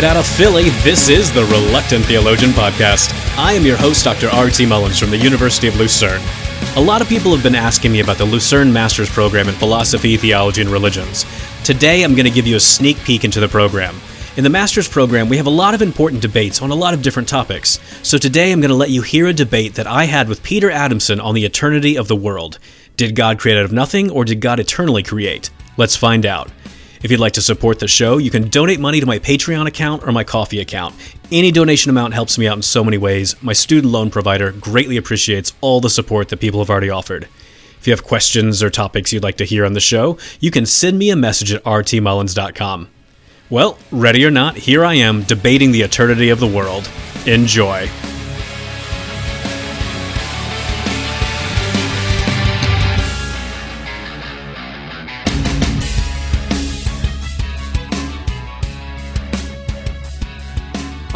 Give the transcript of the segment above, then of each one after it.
Straight out of Philly, this is the Reluctant Theologian Podcast. I am your host, Dr. R.T. Mullins from the University of Lucerne. A lot of people have been asking me about the Lucerne Master's Program in Philosophy, Theology, and Religions. Today, I'm going to give you a sneak peek into the program. In the Master's Program, we have a lot of important debates on a lot of different topics. So today, I'm going to let you hear a debate that I had with Peter Adamson on the eternity of the world. Did God create out of nothing, or did God eternally create? Let's find out. If you'd like to support the show, you can donate money to my Patreon account or my Ko-fi account. Any donation amount helps me out in so many ways. My student loan provider greatly appreciates all the support that people have already offered. If you have questions or topics you'd like to hear on the show, you can send me a message at rtmullins.com. Well, ready or not, here I am debating the eternity of the world. Enjoy.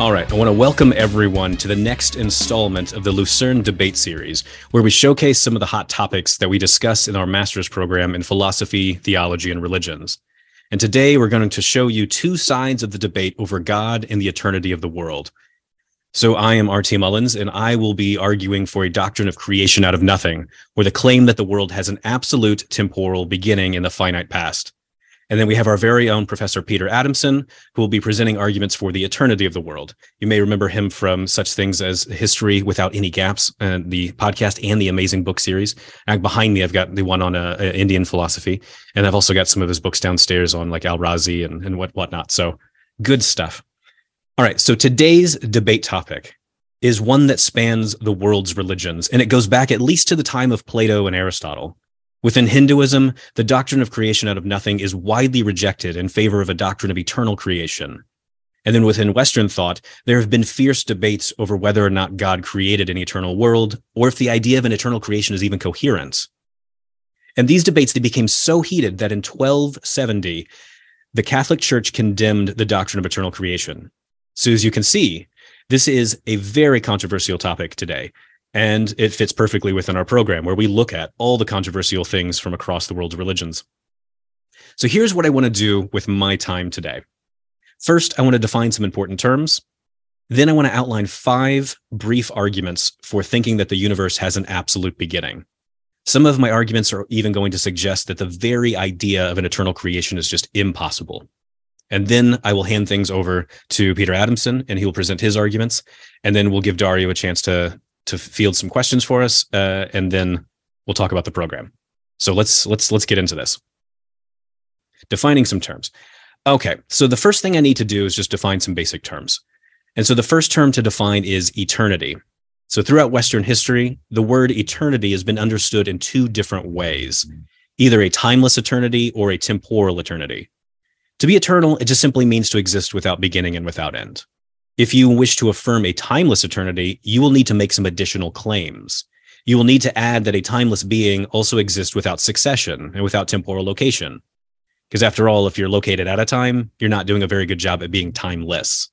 All right, I want to welcome everyone to the next installment of the Lucerne Debate Series, where we showcase some of the hot topics that we discuss in our master's program in philosophy, theology, and religions. And today we're going to show you two sides of the debate over God and the eternity of the world. So I am R.T. Mullins, and I will be arguing for a doctrine of creation out of nothing, or the claim that the world has an absolute temporal beginning in the finite past. And then we have our very own Professor Peter Adamson, who will be presenting arguments for the eternity of the world. You may remember him from such things as History Without Any Gaps, and the podcast and the amazing book series. And behind me, I've got the one on uh, Indian philosophy, and I've also got some of his books downstairs on like Al Razi and, and what whatnot. So good stuff. All right, so today's debate topic is one that spans the world's religions, and it goes back at least to the time of Plato and Aristotle. Within Hinduism, the doctrine of creation out of nothing is widely rejected in favor of a doctrine of eternal creation. And then within Western thought, there have been fierce debates over whether or not God created an eternal world, or if the idea of an eternal creation is even coherent. And these debates, they became so heated that in 1270, the Catholic Church condemned the doctrine of eternal creation. So as you can see, this is a very controversial topic today. And it fits perfectly within our program where we look at all the controversial things from across the world's religions. So here's what I want to do with my time today. First, I want to define some important terms. Then I want to outline five brief arguments for thinking that the universe has an absolute beginning. Some of my arguments are even going to suggest that the very idea of an eternal creation is just impossible. And then I will hand things over to Peter Adamson and he will present his arguments. And then we'll give Dario a chance to to field some questions for us, uh, and then we'll talk about the program. So let's let's let's get into this. Defining some terms. Okay, so the first thing I need to do is just define some basic terms. And so the first term to define is eternity. So throughout Western history, the word eternity has been understood in two different ways either a timeless eternity or a temporal eternity. To be eternal, it just simply means to exist without beginning and without end. If you wish to affirm a timeless eternity, you will need to make some additional claims. You will need to add that a timeless being also exists without succession and without temporal location. Because after all, if you're located at a time, you're not doing a very good job at being timeless.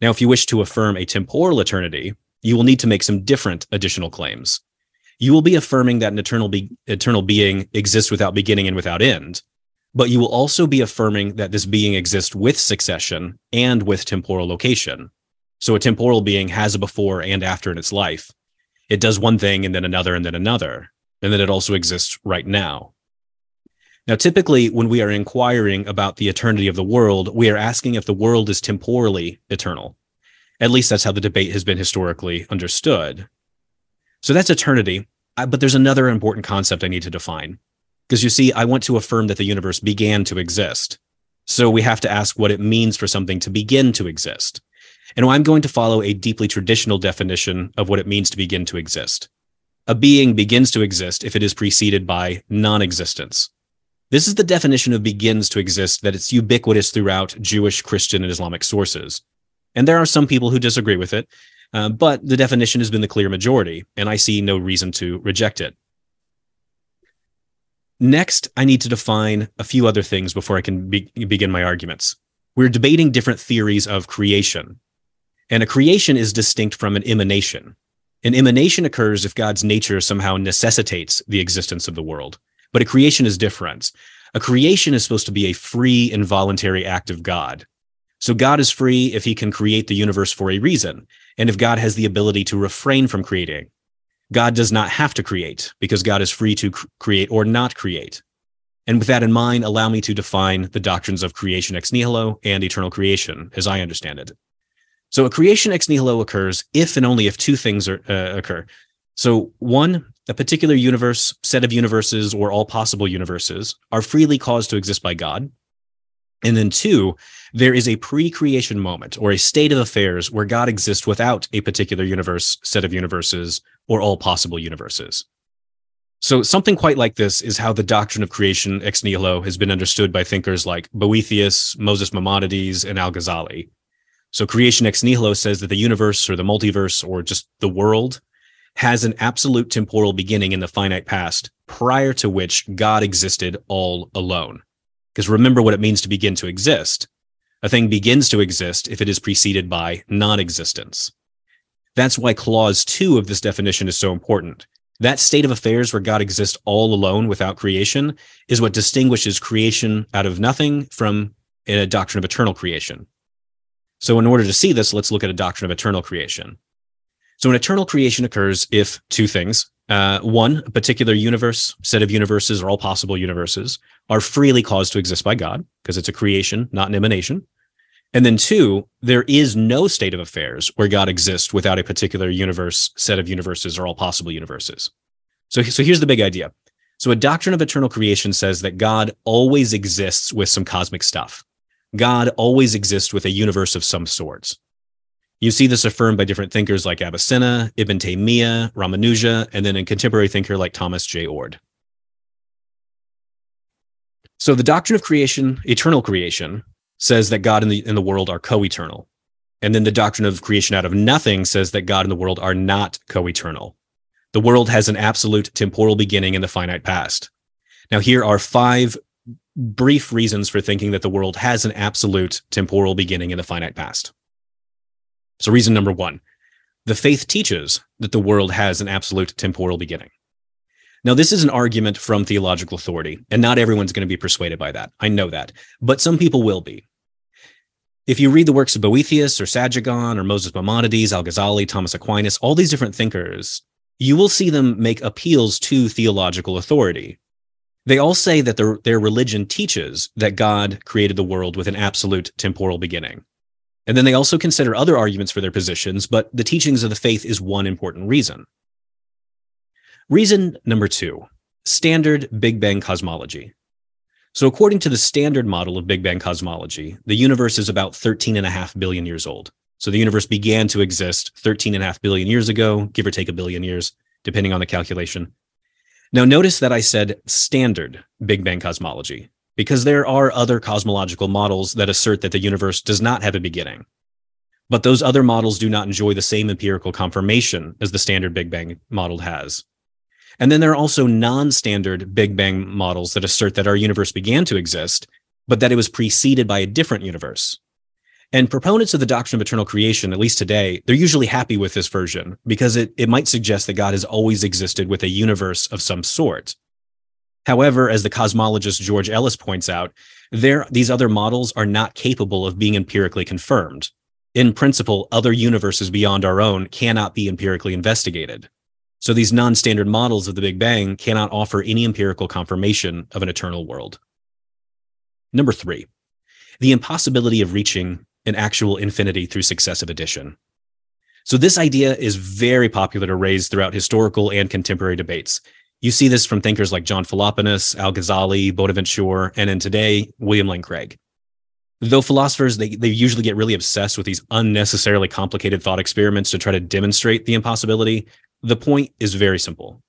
Now, if you wish to affirm a temporal eternity, you will need to make some different additional claims. You will be affirming that an eternal, be- eternal being exists without beginning and without end, but you will also be affirming that this being exists with succession and with temporal location. So a temporal being has a before and after in its life. It does one thing and then another and then another, and then it also exists right now. Now, typically, when we are inquiring about the eternity of the world, we are asking if the world is temporally eternal. At least that's how the debate has been historically understood. So that's eternity. But there's another important concept I need to define. Because you see, I want to affirm that the universe began to exist. So we have to ask what it means for something to begin to exist. And I'm going to follow a deeply traditional definition of what it means to begin to exist. A being begins to exist if it is preceded by non existence. This is the definition of begins to exist that it's ubiquitous throughout Jewish, Christian, and Islamic sources. And there are some people who disagree with it, uh, but the definition has been the clear majority, and I see no reason to reject it. Next, I need to define a few other things before I can be- begin my arguments. We're debating different theories of creation, and a creation is distinct from an emanation. An emanation occurs if God's nature somehow necessitates the existence of the world, but a creation is different. A creation is supposed to be a free and voluntary act of God. So God is free if he can create the universe for a reason, and if God has the ability to refrain from creating. God does not have to create because God is free to cr- create or not create. And with that in mind, allow me to define the doctrines of creation ex nihilo and eternal creation as I understand it. So a creation ex nihilo occurs if and only if two things are, uh, occur. So one, a particular universe, set of universes, or all possible universes are freely caused to exist by God. And then two, there is a pre-creation moment or a state of affairs where God exists without a particular universe, set of universes, or all possible universes. So something quite like this is how the doctrine of creation ex nihilo has been understood by thinkers like Boethius, Moses Maimonides, and Al-Ghazali. So creation ex nihilo says that the universe or the multiverse or just the world has an absolute temporal beginning in the finite past prior to which God existed all alone. Because remember what it means to begin to exist. A thing begins to exist if it is preceded by non existence. That's why clause two of this definition is so important. That state of affairs where God exists all alone without creation is what distinguishes creation out of nothing from a doctrine of eternal creation. So, in order to see this, let's look at a doctrine of eternal creation. So, an eternal creation occurs if two things uh, one, a particular universe, set of universes, or all possible universes are freely caused to exist by God because it's a creation, not an emanation. And then two, there is no state of affairs where God exists without a particular universe, set of universes, or all possible universes. So, so here's the big idea. So a doctrine of eternal creation says that God always exists with some cosmic stuff. God always exists with a universe of some sorts. You see this affirmed by different thinkers like Avicenna, Ibn Taymiyyah, Ramanuja, and then a contemporary thinker like Thomas J. Oord. So the doctrine of creation, eternal creation, says that God and the, and the world are co-eternal. And then the doctrine of creation out of nothing says that God and the world are not co-eternal. The world has an absolute temporal beginning in the finite past. Now, here are five brief reasons for thinking that the world has an absolute temporal beginning in the finite past. So, reason number one the faith teaches that the world has an absolute temporal beginning. Now, this is an argument from theological authority, and not everyone's going to be persuaded by that. I know that, but some people will be. If you read the works of Boethius or Saadia Gaon or Moses Maimonides, Al Ghazali, Thomas Aquinas, all these different thinkers, you will see them make appeals to theological authority. They all say that their, their religion teaches that God created the world with an absolute temporal beginning. And then they also consider other arguments for their positions, but the teachings of the faith is one important reason. Reason number two standard Big Bang cosmology. So, according to the standard model of Big Bang cosmology, the universe is about 13.5 billion years old. So, the universe began to exist 13.5 billion years ago, give or take a billion years, depending on the calculation. Now, notice that I said standard Big Bang cosmology because there are other cosmological models that assert that the universe does not have a beginning. But those other models do not enjoy the same empirical confirmation as the standard Big Bang model has. And then there are also non standard Big Bang models that assert that our universe began to exist, but that it was preceded by a different universe. And proponents of the doctrine of eternal creation, at least today, they're usually happy with this version because it, it might suggest that God has always existed with a universe of some sort. However, as the cosmologist George Ellis points out, there, these other models are not capable of being empirically confirmed. In principle, other universes beyond our own cannot be empirically investigated. So these non standard models of the Big Bang cannot offer any empirical confirmation of an eternal world. Number three, the impossibility of reaching an actual infinity through successive addition. So this idea is very popular to raise throughout historical and contemporary debates. You see this from thinkers like John Philoponus, Al Ghazali, Bonaventure, and in today, William Lane Craig. Though philosophers, they, they usually get really obsessed with these unnecessarily complicated thought experiments to try to demonstrate the impossibility, the point is very simple.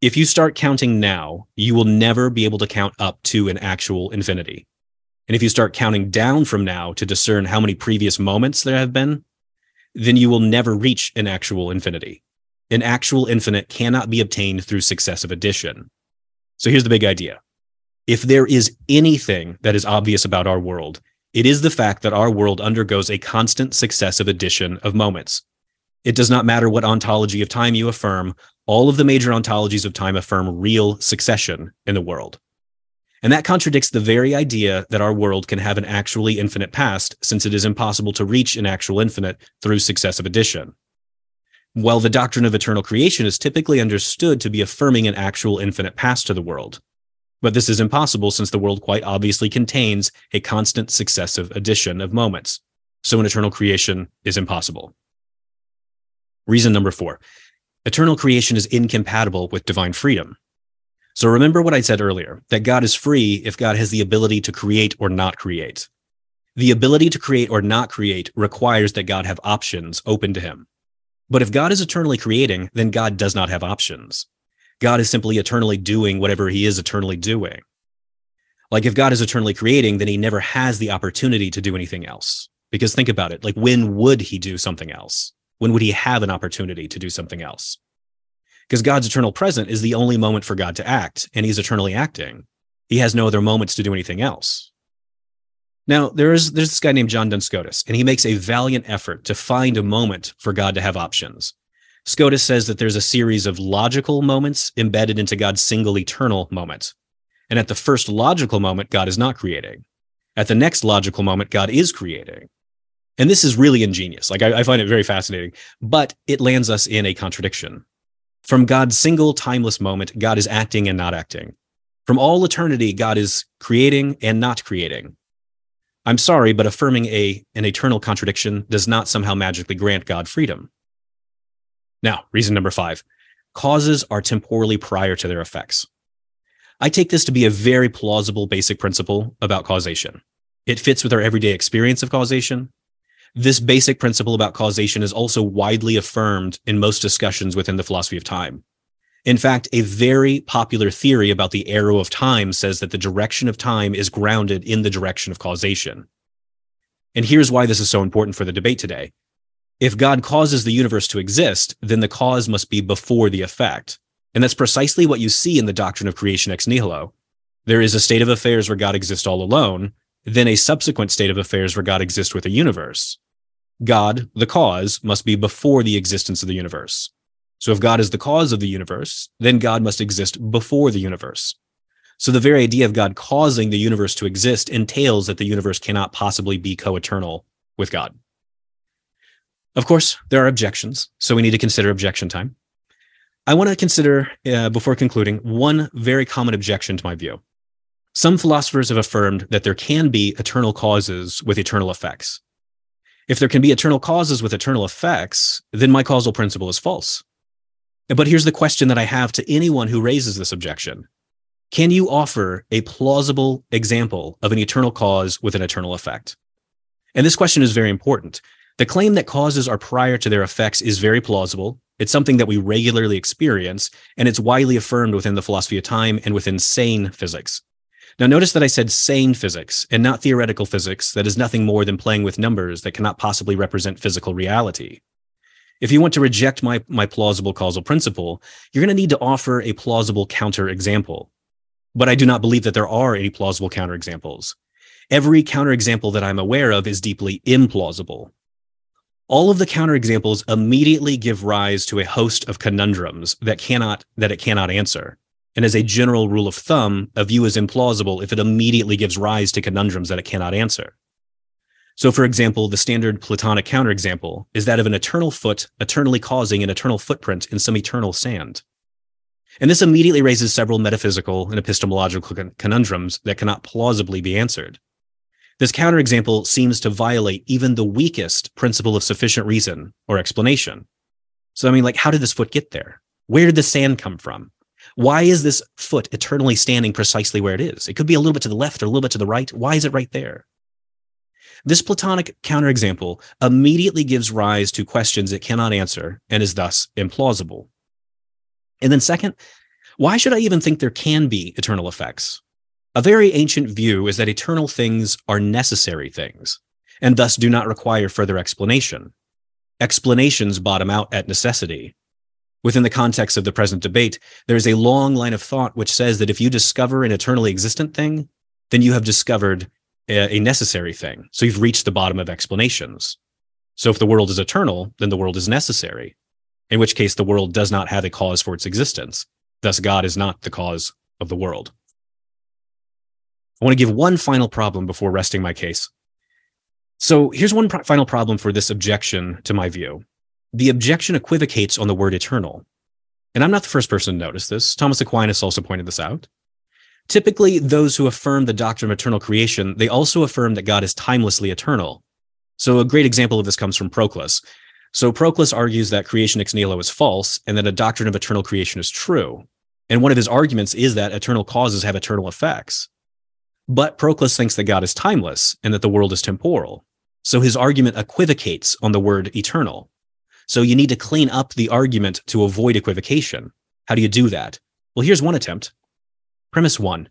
If you start counting now, you will never be able to count up to an actual infinity. And if you start counting down from now to discern how many previous moments there have been, then you will never reach an actual infinity. An actual infinite cannot be obtained through successive addition. So here's the big idea. If there is anything that is obvious about our world, it is the fact that our world undergoes a constant successive addition of moments. It does not matter what ontology of time you affirm, all of the major ontologies of time affirm real succession in the world. And that contradicts the very idea that our world can have an actually infinite past, since it is impossible to reach an actual infinite through successive addition. While the doctrine of eternal creation is typically understood to be affirming an actual infinite past to the world. But this is impossible since the world quite obviously contains a constant successive addition of moments. So an eternal creation is impossible. Reason number four eternal creation is incompatible with divine freedom. So remember what I said earlier that God is free if God has the ability to create or not create. The ability to create or not create requires that God have options open to him. But if God is eternally creating, then God does not have options. God is simply eternally doing whatever he is eternally doing. Like if God is eternally creating, then he never has the opportunity to do anything else. Because think about it like, when would he do something else? When would he have an opportunity to do something else? Because God's eternal present is the only moment for God to act, and he's eternally acting. He has no other moments to do anything else. Now, there is there's this guy named John Duns Scotus, and he makes a valiant effort to find a moment for God to have options. Scotus says that there's a series of logical moments embedded into God's single eternal moment. And at the first logical moment, God is not creating. At the next logical moment, God is creating. And this is really ingenious. Like, I, I find it very fascinating, but it lands us in a contradiction. From God's single timeless moment, God is acting and not acting. From all eternity, God is creating and not creating. I'm sorry, but affirming a, an eternal contradiction does not somehow magically grant God freedom. Now, reason number five causes are temporally prior to their effects. I take this to be a very plausible basic principle about causation. It fits with our everyday experience of causation, this basic principle about causation is also widely affirmed in most discussions within the philosophy of time. In fact, a very popular theory about the arrow of time says that the direction of time is grounded in the direction of causation. And here's why this is so important for the debate today. If God causes the universe to exist, then the cause must be before the effect. And that's precisely what you see in the doctrine of creation ex nihilo. There is a state of affairs where God exists all alone, then a subsequent state of affairs where God exists with a universe. God, the cause, must be before the existence of the universe. So if God is the cause of the universe, then God must exist before the universe. So the very idea of God causing the universe to exist entails that the universe cannot possibly be co-eternal with God. Of course, there are objections, so we need to consider objection time. I want to consider, uh, before concluding, one very common objection to my view. Some philosophers have affirmed that there can be eternal causes with eternal effects. If there can be eternal causes with eternal effects, then my causal principle is false. But here's the question that I have to anyone who raises this objection. Can you offer a plausible example of an eternal cause with an eternal effect? And this question is very important. The claim that causes are prior to their effects is very plausible. It's something that we regularly experience, and it's widely affirmed within the philosophy of time and within sane physics. Now, notice that I said sane physics and not theoretical physics that is nothing more than playing with numbers that cannot possibly represent physical reality. If you want to reject my, my plausible causal principle, you're going to need to offer a plausible counterexample. But I do not believe that there are any plausible counterexamples. Every counterexample that I'm aware of is deeply implausible. All of the counterexamples immediately give rise to a host of conundrums that cannot that it cannot answer. And as a general rule of thumb, a view is implausible if it immediately gives rise to conundrums that it cannot answer. So, for example, the standard Platonic counterexample is that of an eternal foot eternally causing an eternal footprint in some eternal sand. And this immediately raises several metaphysical and epistemological conundrums that cannot plausibly be answered. This counterexample seems to violate even the weakest principle of sufficient reason or explanation. So, I mean, like, how did this foot get there? Where did the sand come from? Why is this foot eternally standing precisely where it is? It could be a little bit to the left or a little bit to the right. Why is it right there? This Platonic counterexample immediately gives rise to questions it cannot answer and is thus implausible. And then, second, why should I even think there can be eternal effects? A very ancient view is that eternal things are necessary things and thus do not require further explanation. Explanations bottom out at necessity, Within the context of the present debate, there is a long line of thought which says that if you discover an eternally existent thing, then you have discovered a, necessary thing. So you've reached the bottom of explanations. So if the world is eternal, then the world is necessary, in which case the world does not have a cause for its existence. Thus, God is not the cause of the world. I want to give one final problem before resting my case. So here's one pro- final problem for this objection to my view. The objection equivocates on the word eternal. And I'm not the first person to notice this. Thomas Aquinas also pointed this out. Typically, those who affirm the doctrine of eternal creation, they also affirm that God is timelessly eternal. So a great example of this comes from Proclus. So Proclus argues that creation ex nihilo is false and that a doctrine of eternal creation is true. And one of his arguments is that eternal causes have eternal effects. But Proclus thinks that God is timeless and that the world is temporal. So his argument equivocates on the word eternal. So you need to clean up the argument to avoid equivocation. How do you do that? Well, here's one attempt. Premise one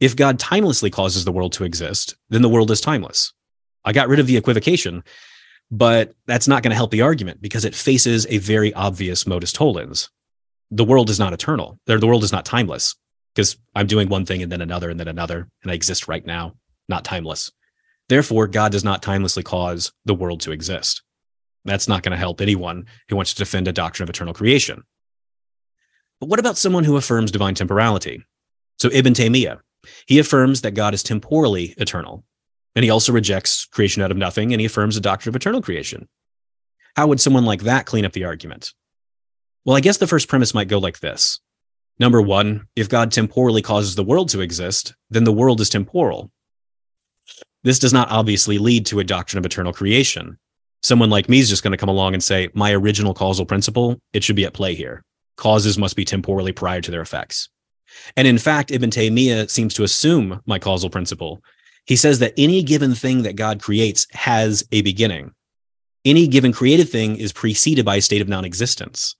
If God timelessly causes the world to exist, then the world is timeless. I got rid of the equivocation, but that's not going to help the argument because it faces a very obvious modus tollens. The world is not eternal. The world is not timeless because I'm doing one thing and then another and then another, and I exist right now, not timeless. Therefore, God does not timelessly cause the world to exist. That's not going to help anyone who wants to defend a doctrine of eternal creation. But what about someone who affirms divine temporality? So Ibn Taymiyyah, he affirms that God is temporally eternal. And he also rejects creation out of nothing and he affirms the doctrine of eternal creation. How would someone like that clean up the argument? Well, I guess the first premise might go like this. Number one, if God temporally causes the world to exist, then the world is temporal. This does not obviously lead to a doctrine of eternal creation, someone like me is just going to come along and say, my original causal principle, it should be at play here. Causes must be temporally prior to their effects. And in fact, Ibn Taymiyyah seems to assume my causal principle. He says that any given thing that God creates has a beginning. Any given created thing is preceded by a state of non existence.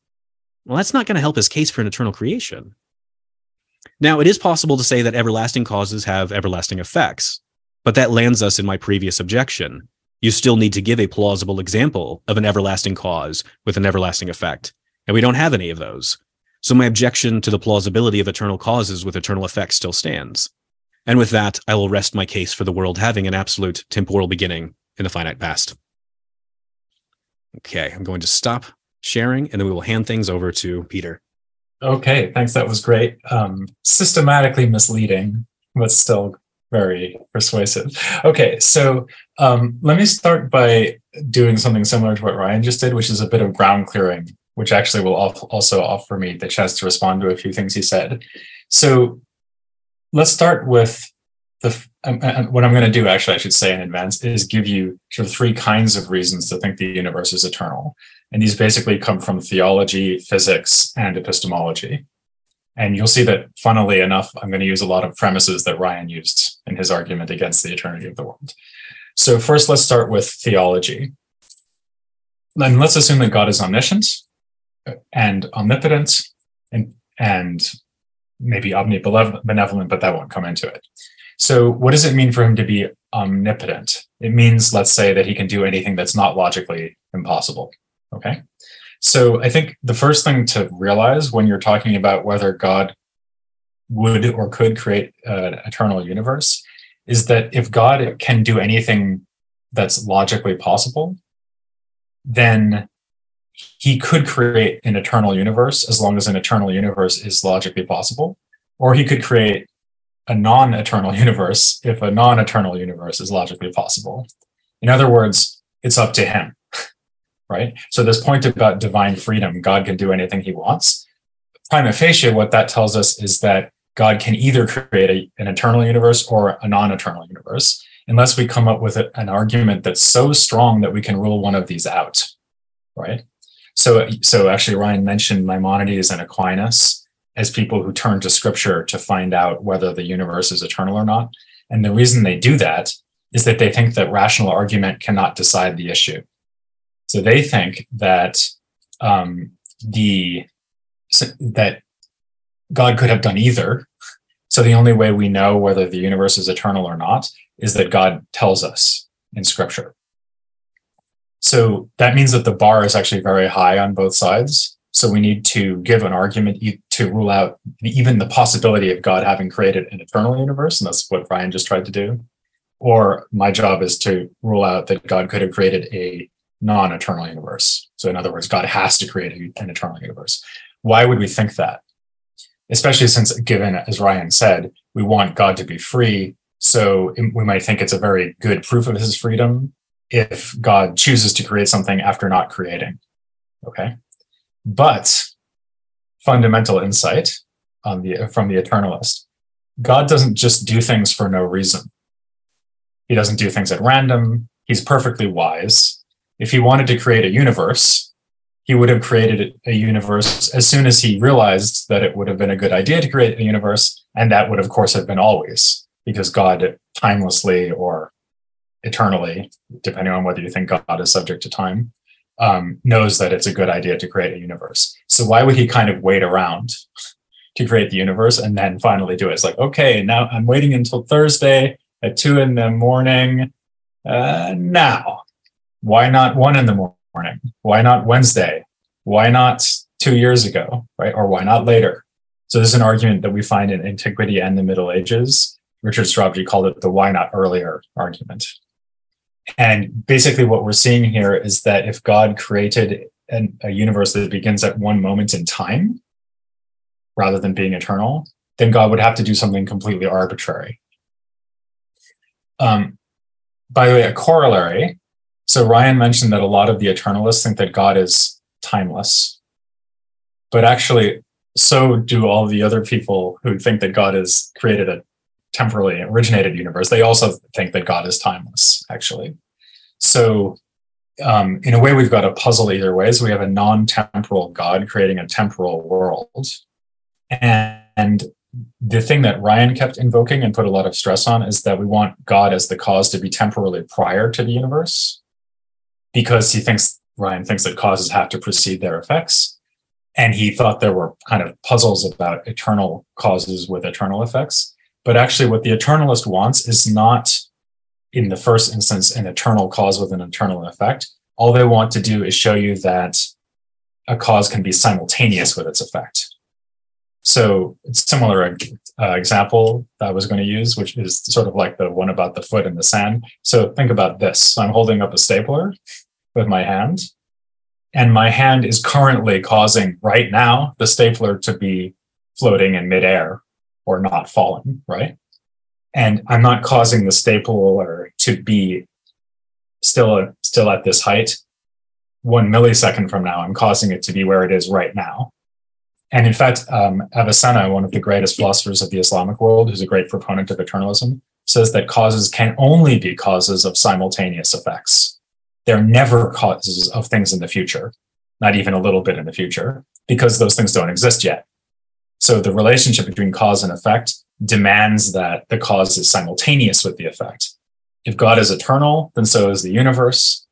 Well, that's not going to help his case for an eternal creation. Now, it is possible to say that everlasting causes have everlasting effects, but that lands us in my previous objection you still need to give a plausible example of an everlasting cause with an everlasting effect. And we don't have any of those. So my objection to the plausibility of eternal causes with eternal effects still stands. And with that, I will rest my case for the world having an absolute temporal beginning in the finite past. Okay, I'm going to stop sharing and then we will hand things over to Peter. Okay, thanks. That was great. Um, systematically misleading, but still very persuasive. Okay, so um, let me start by doing something similar to what Ryan just did, which is a bit of ground clearing, which actually will also offer me the chance to respond to a few things he said. So let's start with the um, uh, uh, what I'm going to do. Actually, I should say in advance is give you sort of three kinds of reasons to think the universe is eternal, and these basically come from theology, physics, and epistemology. And you'll see that, funnily enough, I'm going to use a lot of premises that Ryan used in his argument against the eternity of the world. So, first, let's start with theology. And let's assume that God is omniscient and omnipotence and, and maybe omnibenevolent, but that won't come into it. So, what does it mean for him to be omnipotent? It means, let's say, that he can do anything that's not logically impossible. Okay. So I think the first thing to realize when you're talking about whether God would or could create an eternal universe is that if God can do anything that's logically possible, then he could create an eternal universe as long as an eternal universe is logically possible, or he could create a non eternal universe if a non eternal universe is logically possible. In other words, it's up to him right? So this point about divine freedom, God can do anything he wants. Prima facie, what that tells us is that God can either create a, an eternal universe or a non-eternal universe, unless we come up with a, an argument that's so strong that we can rule one of these out, right? So, so actually, Ryan mentioned Maimonides and Aquinas as people who turn to Scripture to find out whether the universe is eternal or not. And the reason they do that is that they think that rational argument cannot decide the issue. So they think that um, the that God could have done either. So the only way we know whether the universe is eternal or not is that God tells us in Scripture. So that means that the bar is actually very high on both sides. So we need to give an argument to rule out even the possibility of God having created an eternal universe, and that's what Ryan just tried to do. Or my job is to rule out that God could have created a non eternal universe. So, in other words, God has to create an eternal universe. Why would we think that? Especially since, given, as Ryan said, we want God to be free So we might think it's a very good proof of his freedom if God chooses to create something after not creating. Okay. But fundamental insight on the from the eternalist, God doesn't just do things for no reason. He doesn't do things at random. He's perfectly wise. If he wanted to create a universe, he would have created a universe as soon as he realized that it would have been a good idea to create a universe. And that would, of course, have been always because God timelessly or eternally, depending on whether you think God is subject to time, um, knows that it's a good idea to create a universe. So why would he kind of wait around to create the universe and then finally do it? It's like, okay, now I'm waiting until Thursday at two in the morning. Uh, now, why not one in the morning? Why not Wednesday? Why not two years ago, right? Or why not later? So this is an argument that we find in antiquity and the Middle Ages. Richard Sorabji called it the why not earlier argument. And basically, what we're seeing here is that if God created an, a universe that begins at one moment in time, rather than being eternal, then God would have to do something completely arbitrary. Um, by the way, a corollary. So Ryan mentioned that a lot of the eternalists think that God is timeless, but actually, so do all the other people who think that God has created a temporally originated universe, they also think that God is timeless, actually. So, um, in a way, we've got a puzzle either way. So, we have a non temporal God creating a temporal world. And, and the thing that Ryan kept invoking and put a lot of stress on is that we want God as the cause to be temporally prior to the universe because he thinks, Ryan thinks that causes have to precede their effects. And he thought there were kind of puzzles about eternal causes with eternal effects. But actually, what the eternalist wants is not, in the first instance, an eternal cause with an eternal effect. All they want to do is show you that a cause can be simultaneous with its effect. So, it's similar uh, example that I was going to use, which is sort of like the one about the foot in the sand. So, think about this I'm holding up a stapler with my hand, and my hand is currently causing right now the stapler to be floating in midair or not falling, right? And I'm not causing the stapler to be still still at this height. One millisecond from now, I'm causing it to be where it is right now. And in fact, um, Avicenna, one of the greatest philosophers of the Islamic world, who's a great proponent of eternalism, says that causes can only be causes of simultaneous effects. They're never causes of things in the future, not even a little bit in the future, because those things don't exist yet. So the relationship between cause and effect demands that the cause is simultaneous with the effect. If God is eternal, then so is the universe.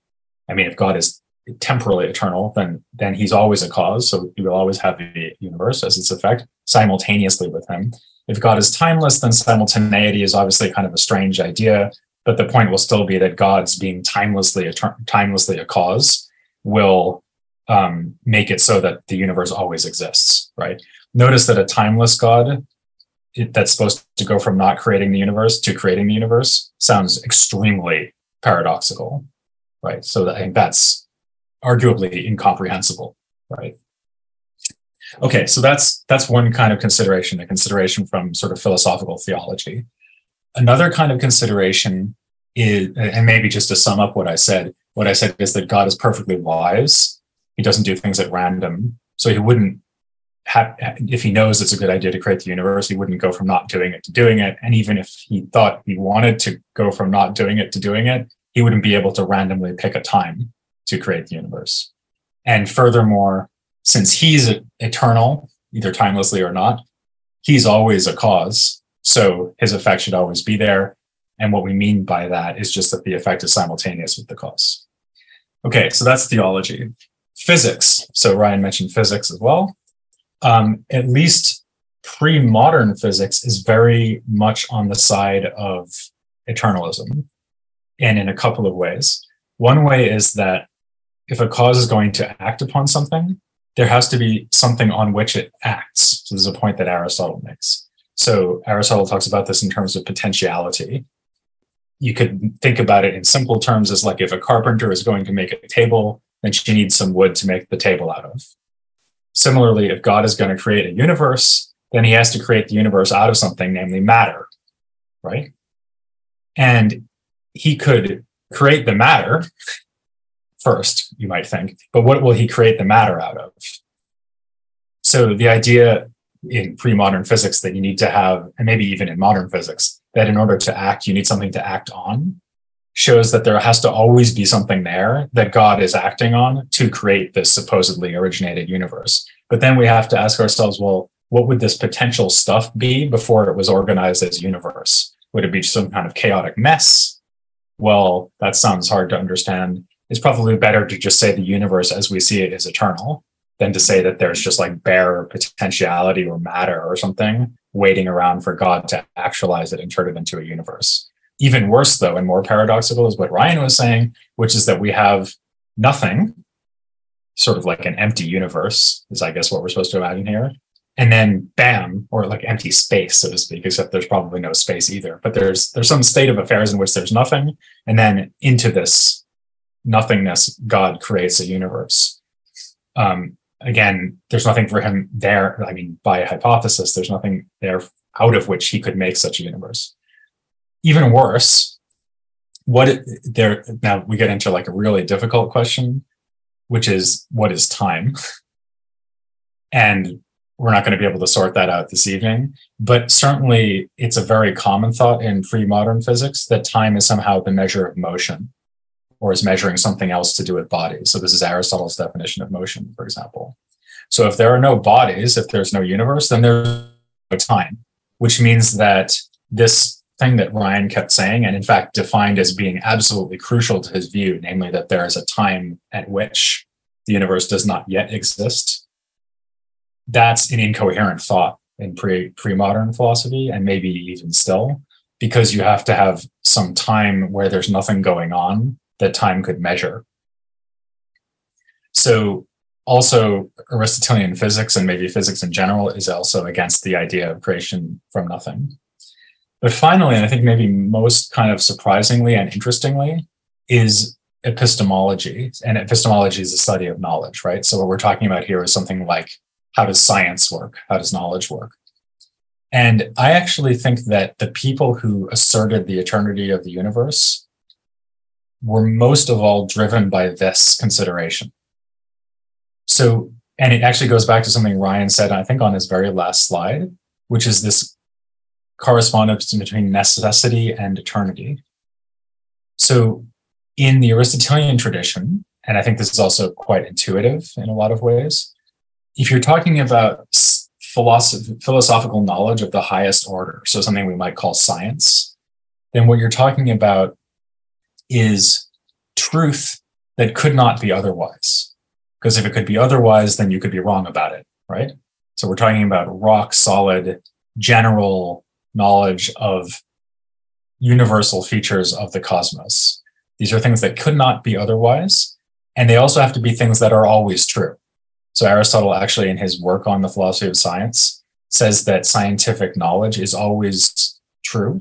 I mean, if God is temporally eternal, then then he's always a cause. So he will always have the universe as its effect simultaneously with him. If God is timeless, then simultaneity is obviously kind of a strange idea. But the point will still be that God's being timelessly timelessly a cause will um, make it so that the universe always exists, right? Notice that a timeless God it, that's supposed to go from not creating the universe to creating the universe sounds extremely paradoxical, right? So I think that's arguably incomprehensible, right? Okay, so that's that's one kind of consideration, a consideration from sort of philosophical theology. Another kind of consideration is, and maybe just to sum up what I said, what I said is that God is perfectly wise. He doesn't do things at random, so he wouldn't if he knows it's a good idea to create the universe, he wouldn't go from not doing it to doing it. And even if he thought he wanted to go from not doing it to doing it, he wouldn't be able to randomly pick a time to create the universe. And furthermore, since he's eternal, either timelessly or not, he's always a cause. So his effect should always be there. And what we mean by that is just that the effect is simultaneous with the cause. Okay, so that's theology. Physics. So Ryan mentioned physics as well um, at least pre modern physics is very much on the side of eternalism, and in a couple of ways. One way is that if a cause is going to act upon something, there has to be something on which it acts. So, this is a point that Aristotle makes. So, Aristotle talks about this in terms of potentiality. You could think about it in simple terms as like if a carpenter is going to make a table, then she needs some wood to make the table out of. Similarly, if God is going to create a universe, then he has to create the universe out of something, namely matter, right? And he could create the matter first, you might think, but what will he create the matter out of? So the idea in pre-modern physics that you need to have, and maybe even in modern physics, that in order to act, you need something to act on, shows that there has to always be something there that God is acting on to create this supposedly originated universe. But then we have to ask ourselves, well, what would this potential stuff be before it was organized as universe? Would it be some kind of chaotic mess? Well, that sounds hard to understand. It's probably better to just say the universe as we see it is eternal than to say that there's just like bare potentiality or matter or something waiting around for God to actualize it and turn it into a universe. Even worse, though, and more paradoxical is what Ryan was saying, which is that we have nothing, sort of like an empty universe, is I guess what we're supposed to imagine here. And then bam, or like empty space, so to speak, except there's probably no space either. But there's there's some state of affairs in which there's nothing, and then into this nothingness, God creates a universe. Um, again, there's nothing for him there. I mean, by hypothesis, there's nothing there out of which he could make such a universe even worse, what there now we get into like a really difficult question, which is what is time? and we're not going to be able to sort that out this evening. But certainly, it's a very common thought in pre modern physics that time is somehow the measure of motion or is measuring something else to do with bodies. So, this is Aristotle's definition of motion, for example. So, if there are no bodies, if there's no universe, then there's no time, which means that this thing that Ryan kept saying, and in fact defined as being absolutely crucial to his view, namely that there is a time at which the universe does not yet exist. That's an incoherent thought in pre pre modern philosophy, and maybe even still, because you have to have some time where there's nothing going on that time could measure. So also Aristotelian physics and maybe physics in general is also against the idea of creation from nothing. But finally, and I think maybe most kind of surprisingly and interestingly, is epistemology. And epistemology is the study of knowledge, right? So what we're talking about here is something like how does science work? How does knowledge work? And I actually think that the people who asserted the eternity of the universe were most of all driven by this consideration. So, and it actually goes back to something Ryan said, I think on his very last slide, which is this correspondence between necessity and eternity. So, in the Aristotelian tradition, and I think this is also quite intuitive in a lot of ways, if you're talking about philosoph- philosophical knowledge of the highest order, so something we might call science, then what you're talking about is truth that could not be otherwise. Because if it could be otherwise, then you could be wrong about it, right? So we're talking about rock solid, general knowledge of universal features of the cosmos. These are things that could not be otherwise. And they also have to be things that are always true. So Aristotle actually in his work on the philosophy of science says that scientific knowledge is always true.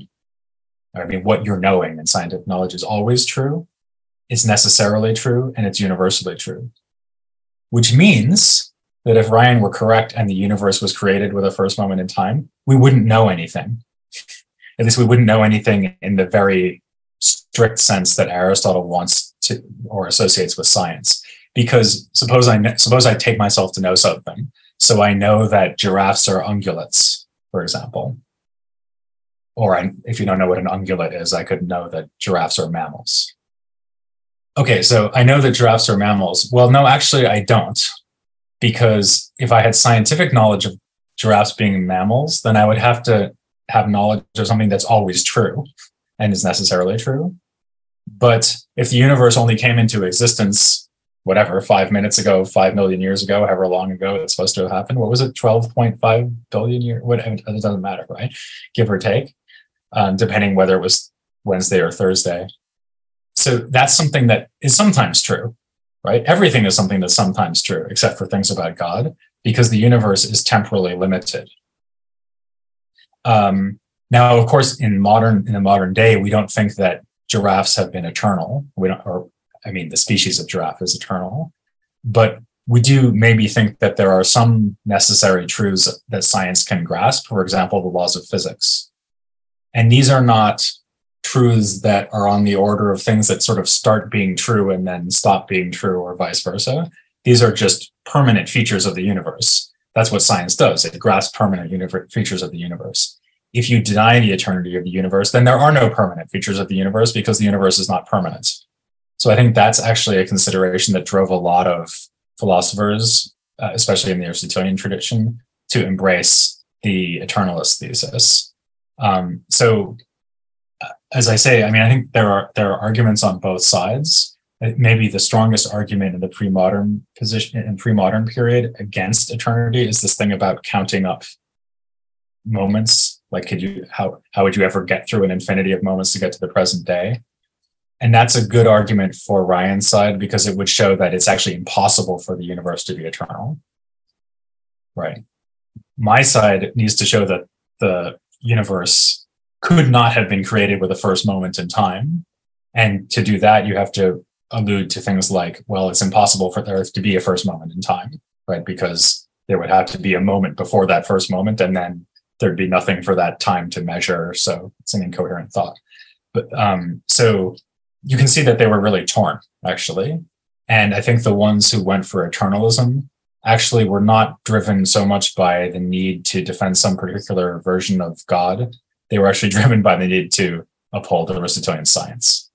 I mean, what you're knowing in scientific knowledge is always true. It's necessarily true and it's universally true, which means that if Ryan were correct and the universe was created with a first moment in time, we wouldn't know anything at least we wouldn't know anything in the very strict sense that Aristotle wants to or associates with science. Because suppose I suppose I take myself to know something, so I know that giraffes are ungulates, for example. Or I, if you don't know what an ungulate is, I could know that giraffes are mammals. Okay, so I know that giraffes are mammals. Well, no, actually, I don't, because if I had scientific knowledge of giraffes being mammals, then I would have to have knowledge of something that's always true and is necessarily true. But if the universe only came into existence, whatever, five minutes ago, five million years ago, however long ago it's supposed to have happened, what was it, 12.5 billion years? It doesn't matter, right? Give or take, um, depending whether it was Wednesday or Thursday. So that's something that is sometimes true, right? Everything is something that's sometimes true, except for things about God, because the universe is temporally limited. Um, now, of course, in modern in the modern day, we don't think that giraffes have been eternal. We don't, or I mean, the species of giraffe is eternal, but we do maybe think that there are some necessary truths that science can grasp. For example, the laws of physics, and these are not truths that are on the order of things that sort of start being true and then stop being true, or vice versa. These are just permanent features of the universe. That's what science does. It grasps permanent universe, features of the universe. If you deny the eternity of the universe, then there are no permanent features of the universe because the universe is not permanent. So I think that's actually a consideration that drove a lot of philosophers, uh, especially in the Aristotelian tradition, to embrace the eternalist thesis. Um, so, uh, as I say, I mean, I think there are there are arguments on both sides. Maybe the strongest argument in the pre-modern position in pre-modern period against eternity is this thing about counting up moments. Like, could you how how would you ever get through an infinity of moments to get to the present day? And that's a good argument for Ryan's side because it would show that it's actually impossible for the universe to be eternal. Right. My side needs to show that the universe could not have been created with the first moment in time. And to do that, you have to allude to things like, well, it's impossible for there to be a first moment in time, right? Because there would have to be a moment before that first moment, and then there'd be nothing for that time to measure. So it's an incoherent thought. But um, so you can see that they were really torn, actually. And I think the ones who went for eternalism actually were not driven so much by the need to defend some particular version of God. They were actually driven by the need to uphold Aristotelian science.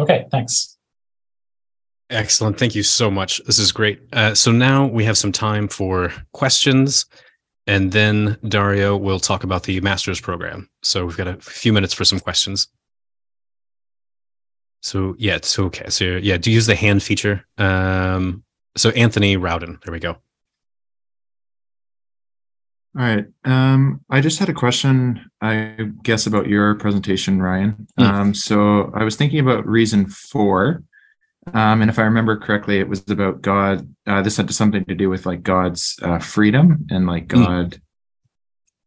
Okay, thanks. Excellent. Thank you so much. This is great. Uh, so now we have some time for questions, and then Dario will talk about the master's program. So we've got a few minutes for some questions. So yeah, it's okay. So yeah, do use the hand feature. Um, so Anthony Rowden, there we go. All right. Um, I just had a question, I guess, about your presentation, Ryan. Mm. Um, so I was thinking about reason four. Um, and if I remember correctly, it was about God. Uh, this had something to do with like God's uh, freedom and like hmm. God.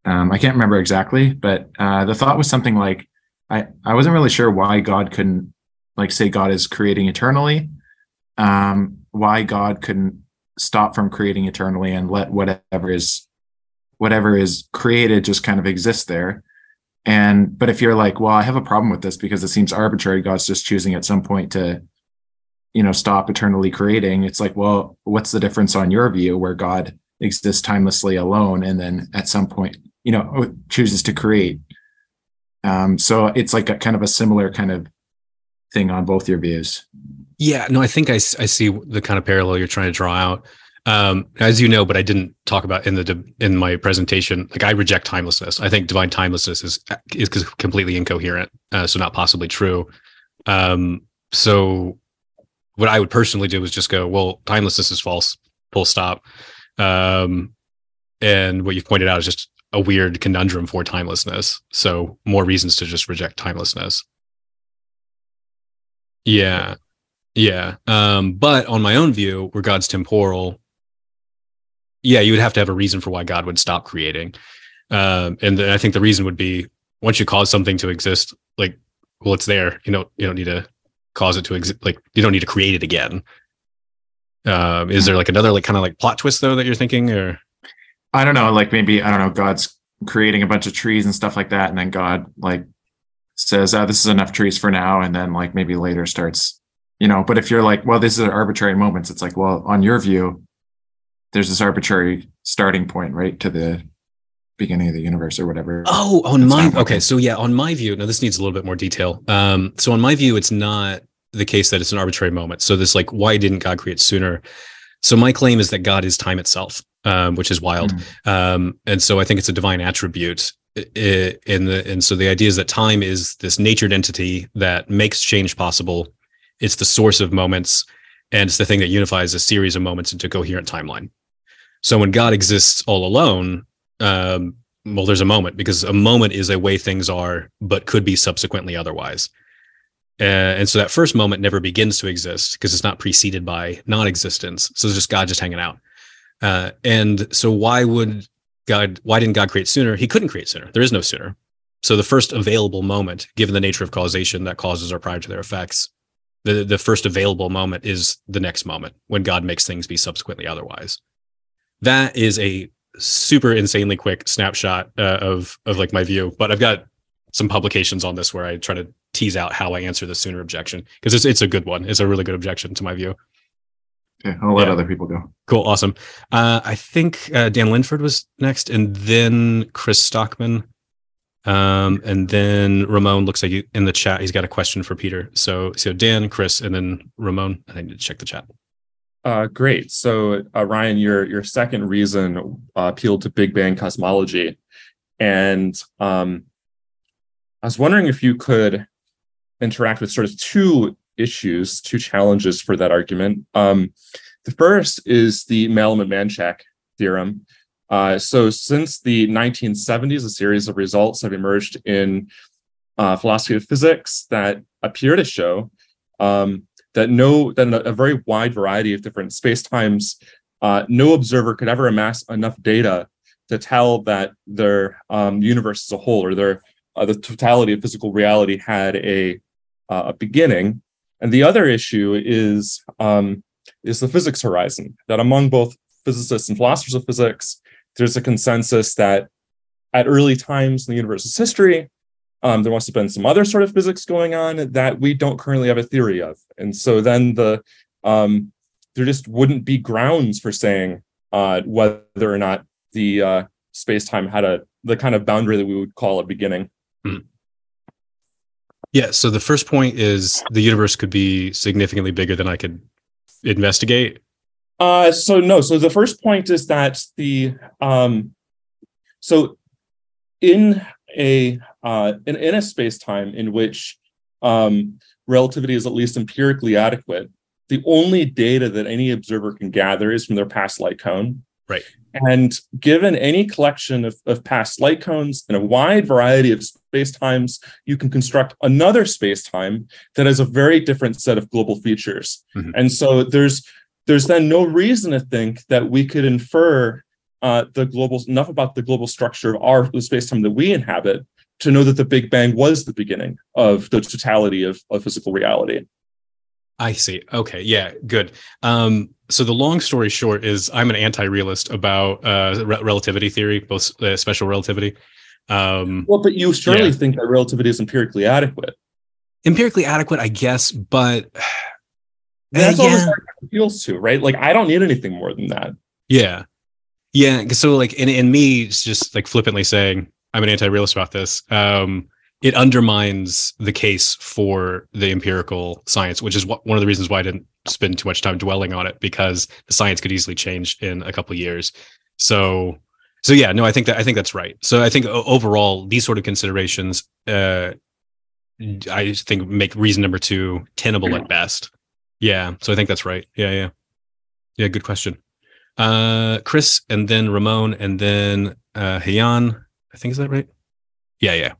Mm. I can't remember exactly, but uh, the thought was something like I, I wasn't really sure why God couldn't like say God is creating eternally, um, why God couldn't stop from creating eternally and let whatever is whatever is created just kind of exist there. And but if you're like, well, I have a problem with this because it seems arbitrary, God's just choosing at some point to, you know, stop eternally creating. It's like, well, what's the difference on your view where God exists timelessly alone and then at some point, you know, chooses to create? Um, so it's like a kind of a similar kind of thing on both your views. Yeah, no, I think I, I see the kind of parallel you're trying to draw out. Um, as you know, but I didn't talk about in the in my presentation. Like I reject timelessness. I think divine timelessness is is completely incoherent, uh, so not possibly true. Um, so what I would personally do is just go, well, timelessness is false. Full stop. Um, and what you've pointed out is just a weird conundrum for timelessness. So more reasons to just reject timelessness. Yeah. Yeah. Um, but on my own view, where God's temporal, yeah, you would have to have a reason for why God would stop creating. Um, and I think the reason would be once you cause something to exist, like, well, it's there. You know, you don't need to cause it to exist. Like, you don't need to create it again. Um, is there like another like kind of like plot twist though that you're thinking, or I don't know, like maybe I don't know, God's creating a bunch of trees and stuff like that, and then God like says, oh, this is enough trees for now. And then like maybe later starts, you know, but if you're like, well, this is arbitrary moments, it's like, well, on your view, there's this arbitrary starting point, right? To the beginning of the universe or whatever. Oh, on my, okay. So yeah, on my view, now this needs a little bit more detail. Um, so on my view, it's not the case that it's an arbitrary moment. So this like, why didn't God create sooner? So my claim is that God is time itself, um, which is wild. Mm. Um, and so I think it's a divine attribute in the and so the idea is that time is this natured entity that makes change possible it's the source of moments and it's the thing that unifies a series of moments into a coherent timeline so when god exists all alone um, well there's a moment because a moment is a way things are but could be subsequently otherwise uh, and so that first moment never begins to exist because it's not preceded by non-existence so it's just god just hanging out uh, and so why would God, why didn't God create sooner? He couldn't create sooner. There is no sooner. So the first available moment, given the nature of causation that causes are prior to their effects, the, the first available moment is the next moment when God makes things be subsequently otherwise. That is a super insanely quick snapshot uh, of of like my view, but I've got some publications on this where I try to tease out how I answer the sooner objection because it's it's a good one. It's a really good objection to my view. Okay, I'll let Yeah. other people go. Cool, awesome. Uh, I think uh, Dan Linford was next, and then Chris Stockman, um, and then Ramon looks like you, in the chat. He's got a question for Peter. So so Dan, Chris, and then Ramon. I need to check the chat. Uh, great. So, uh, Ryan, your your second reason uh, appealed to Big Bang cosmology, and um, I was wondering if you could interact with sort of two issues, two challenges for that argument. Um, the first is the Malament-Manchak theorem. Uh, so, since the 1970s, a series of results have emerged in uh, philosophy of physics that appear to show um, that no that a, very wide variety of different spacetimes, uh, no observer could ever amass enough data to tell that their um, universe as a whole or their uh, the totality of physical reality had a uh, a beginning. And the other issue is um, is the physics horizon. That among both physicists and philosophers of physics, there's a consensus that at early times in the universe's history, um, there must have been some other sort of physics going on that we don't currently have a theory of. And so then the um, there just wouldn't be grounds for saying uh, whether or not the uh, space-time had a the kind of boundary that we would call a beginning. Yeah. So the first point is the universe could be significantly bigger than I could investigate. Uh, so no. So the first point is that the um, so in a uh, in, in a space time in which um, relativity is at least empirically adequate, the only data that any observer can gather is from their past light cone. Right. And given any collection of, of past light cones in a wide variety of space times, you can construct another space time that has a very different set of global features. Mhm. And so there's there's then no reason to think that we could infer uh, the global enough about the global structure of our the space time that we inhabit to know that the Big Bang was the beginning of the totality of, of physical reality. I see. Okay. Yeah. Good. Um, so the long story short is I'm an anti-realist about uh, re- relativity theory, both uh, special relativity. Um, Well, but you surely Yeah. think that relativity is empirically adequate. empirically adequate, I guess, but That's Uh, all this yeah. appeals to, right? Like I don't need anything more than that. Yeah. yeah. So like in, in me, it's just like flippantly saying I'm an anti-realist about this. Um, it undermines the case for the empirical science, which is what, one of the reasons why I didn't spend too much time dwelling on it because the science could easily change in a couple of years. So, so yeah, no, I think that I think that's right. So I think overall, these sort of considerations, uh, I think make reason number two tenable at best. Yeah. So I think that's right. Yeah. Yeah. Yeah. Good question. Uh, Chris, and then Ramon, and then uh, Hayan. I think is that right? Yeah, yeah.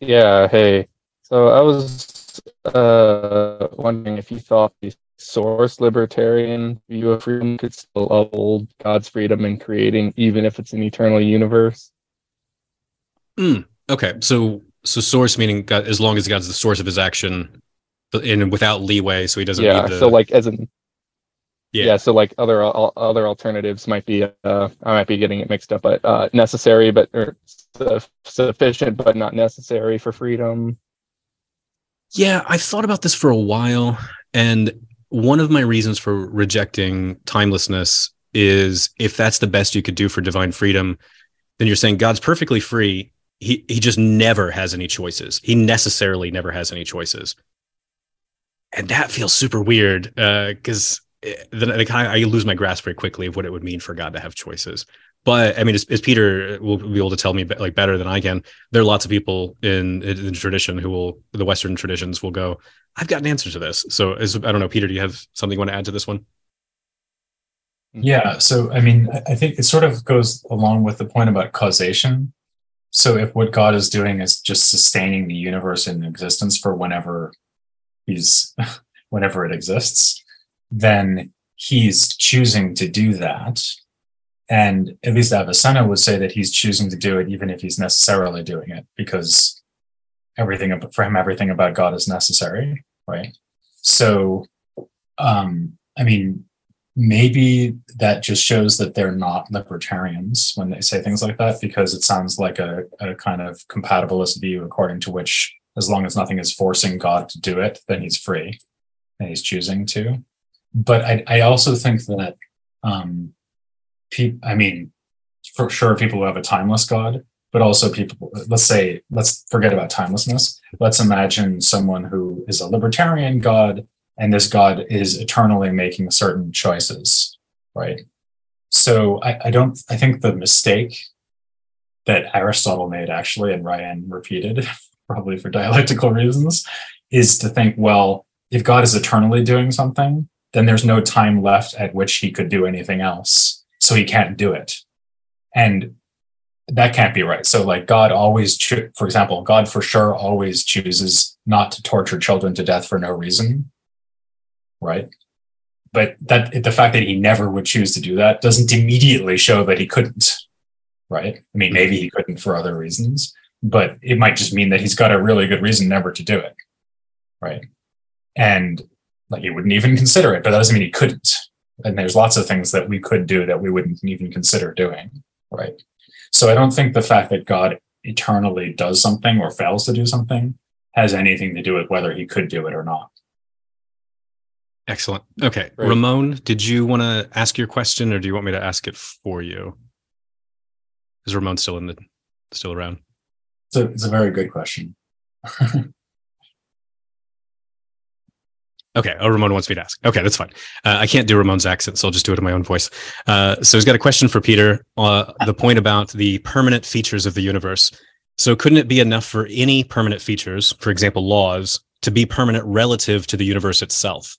Yeah, hey. So I was uh wondering if you thought the source libertarian view of freedom could still uphold God's freedom in creating, even if it's an eternal universe. Okay, so so source meaning God, as long as God's the source of His action, and without leeway, so He doesn't yeah. need the. So like as in yeah, yeah. so like other other alternatives might be uh I might be getting it mixed up, but uh necessary but or su- sufficient but not necessary for freedom. Yeah, I've thought about this for a while, and one of my reasons for rejecting timelessness is if that's the best you could do for divine freedom, then you're saying God's perfectly free. He he just never has any choices. He necessarily never has any choices, and that feels super weird uh, because eh, then I, kind of- I lose my grasp very quickly of what it would mean for God to have choices. But I mean, as, as Peter will be able to tell me like better than I can, there are lots of people in, in the tradition who will the Western traditions will go. I've got an answer to this. So I don't know, Peter, do you have something you want to add to this one? Yeah. So, I mean, I- I think it sort of goes along with the point about causation. So, if what God is doing is just sustaining the universe in existence for whenever he's, whenever it exists, then he's choosing to do that. And at least Avicenna would say that he's choosing to do it even if he's necessarily doing it because everything for him, everything about God is necessary, right? So, um, I mean, maybe that just shows that they're not libertarians when they say things like that, because it sounds like a, a kind of compatibilist view according to which as long as nothing is forcing God to do it, then he's free and he's choosing to. But I, I also think that, um, pe- I mean, for sure, people who have a timeless God, but also people, let's say, let's forget about timelessness. Let's imagine someone who is a libertarian God and this God is eternally making certain choices, right? So I, I don't, I think the mistake that Aristotle made actually, and Ryan repeated, probably for dialectical reasons, is to think, well, if God is eternally doing something, then there's no time left at which he could do anything else. So he can't do it. And that can't be right. So, like, God always, cho- for example, God for sure always chooses not to torture children to death for no reason right? But that the fact that he never would choose to do that doesn't immediately show that he couldn't, right? I mean, maybe he couldn't for other reasons, but it might just mean that he's got a really good reason never to do it, right? And like he wouldn't even consider it, but that doesn't mean he couldn't. And there's lots of things that we could do that we wouldn't even consider doing, right? So I don't think the fact that God eternally does something or fails to do something has anything to do with whether he could do it or not. Excellent. Okay. Right. Ramon, did you want to ask your question or do you want me to ask it for you? Is Ramon still in the still around? So it's a very good question. okay. Oh, Ramon wants me to ask. Okay, that's fine. Uh, I can't do Ramon's accent, so I'll just do it in my own voice. Uh, so he's got a question for Peter. Uh, the point about the permanent features of the universe. So couldn't it be enough for any permanent features, for example, laws, to be permanent relative to the universe itself?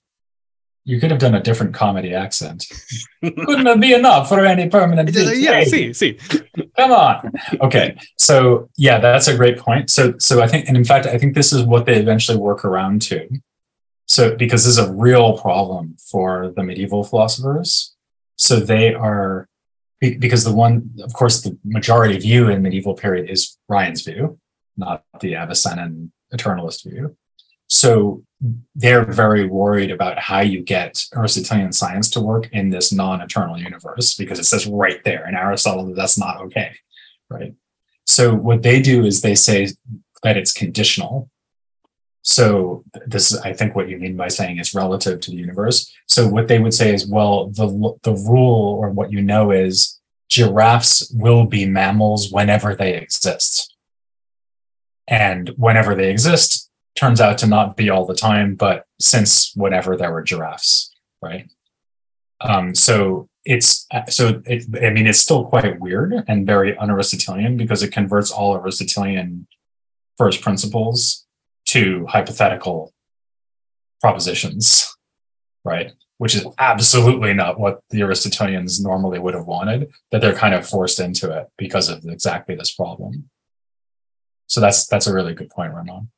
You could have done a different comedy accent. Couldn't it be enough for any permanent? yeah, see, see. Come on. Okay, so yeah, that's a great point. So, so I think, and in fact, I think this is what they eventually work around to. So, because this is a real problem for the medieval philosophers. So they are because the one, of course, the majority view in medieval period is Ryan's view, not the Avicennan eternalist view. So they're very worried about how you get Aristotelian science to work in this non-eternal universe because it says right there in Aristotle that that's not okay, right? So what they do is they say that it's conditional. So this is, I think, what you mean by saying it's relative to the universe. So what they would say is, well, the the rule or what you know is giraffes will be mammals whenever they exist, and whenever they exist, turns out to not be all the time, but since whenever there were giraffes, right? Um, so it's so it, I mean it's still quite weird and very un-Aristotelian because it converts all Aristotelian first principles to hypothetical propositions, right? Which is absolutely not what the Aristotelians normally would have wanted, that they're kind of forced into it because of exactly this problem. So that's that's a really good point, Ramon.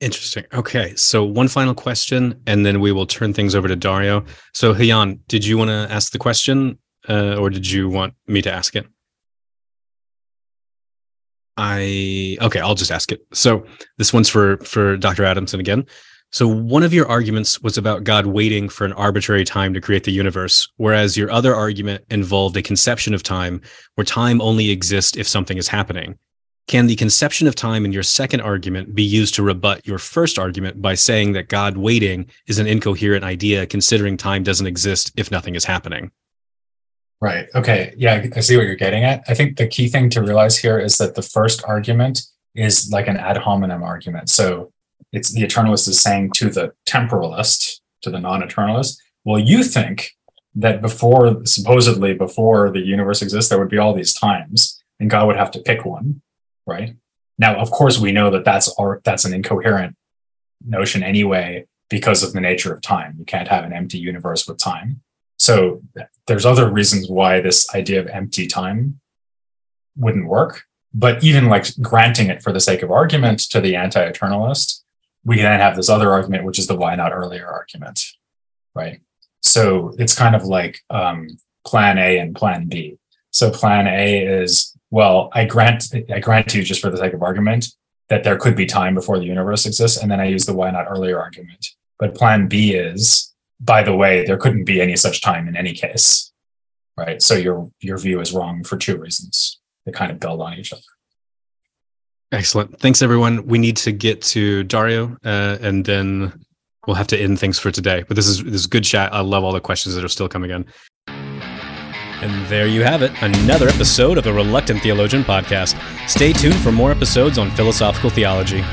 Interesting. Okay. So one final question, and then we will turn things over to Dario. So Hyan, did you want to ask the question, uh, or did you want me to ask it? I okay, I'll just ask it. So this one's for for Dr. Adamson again. So one of your arguments was about God waiting for an arbitrary time to create the universe, whereas your other argument involved a conception of time where time only exists if something is happening. Can the conception of time in your second argument be used to rebut your first argument by saying that God waiting is an incoherent idea, considering time doesn't exist if nothing is happening? Right. Okay. Yeah, I see what you're getting at. I think the key thing to realize here is that the first argument is like an ad hominem argument. So it's the eternalist is saying to the temporalist, to the non eternalist, well, you think that before, supposedly before the universe exists, there would be all these times, and God would have to pick one right? Now, of course, we know that that's our, that's an incoherent notion anyway because of the nature of time. You can't have an empty universe with time. So there's other reasons why this idea of empty time wouldn't work. But even like granting it for the sake of argument to the anti-eternalist, we then have this other argument, which is the why not earlier argument, right? So it's kind of like um, plan A and plan B. So plan A is well, I grant I grant you just for the sake of argument that there could be time before the universe exists, and then I use the why not earlier argument. But plan B is by the way, there couldn't be any such time in any case, right? So your your view is wrong for two reasons. They kind of build on each other. Excellent. Thanks, everyone. We need to get to Dario, uh, and then we'll have to end things for today. But this is this is good chat. I love all the questions that are still coming in. And there you have it, another episode of the Reluctant Theologian podcast. Stay tuned for more episodes on philosophical theology.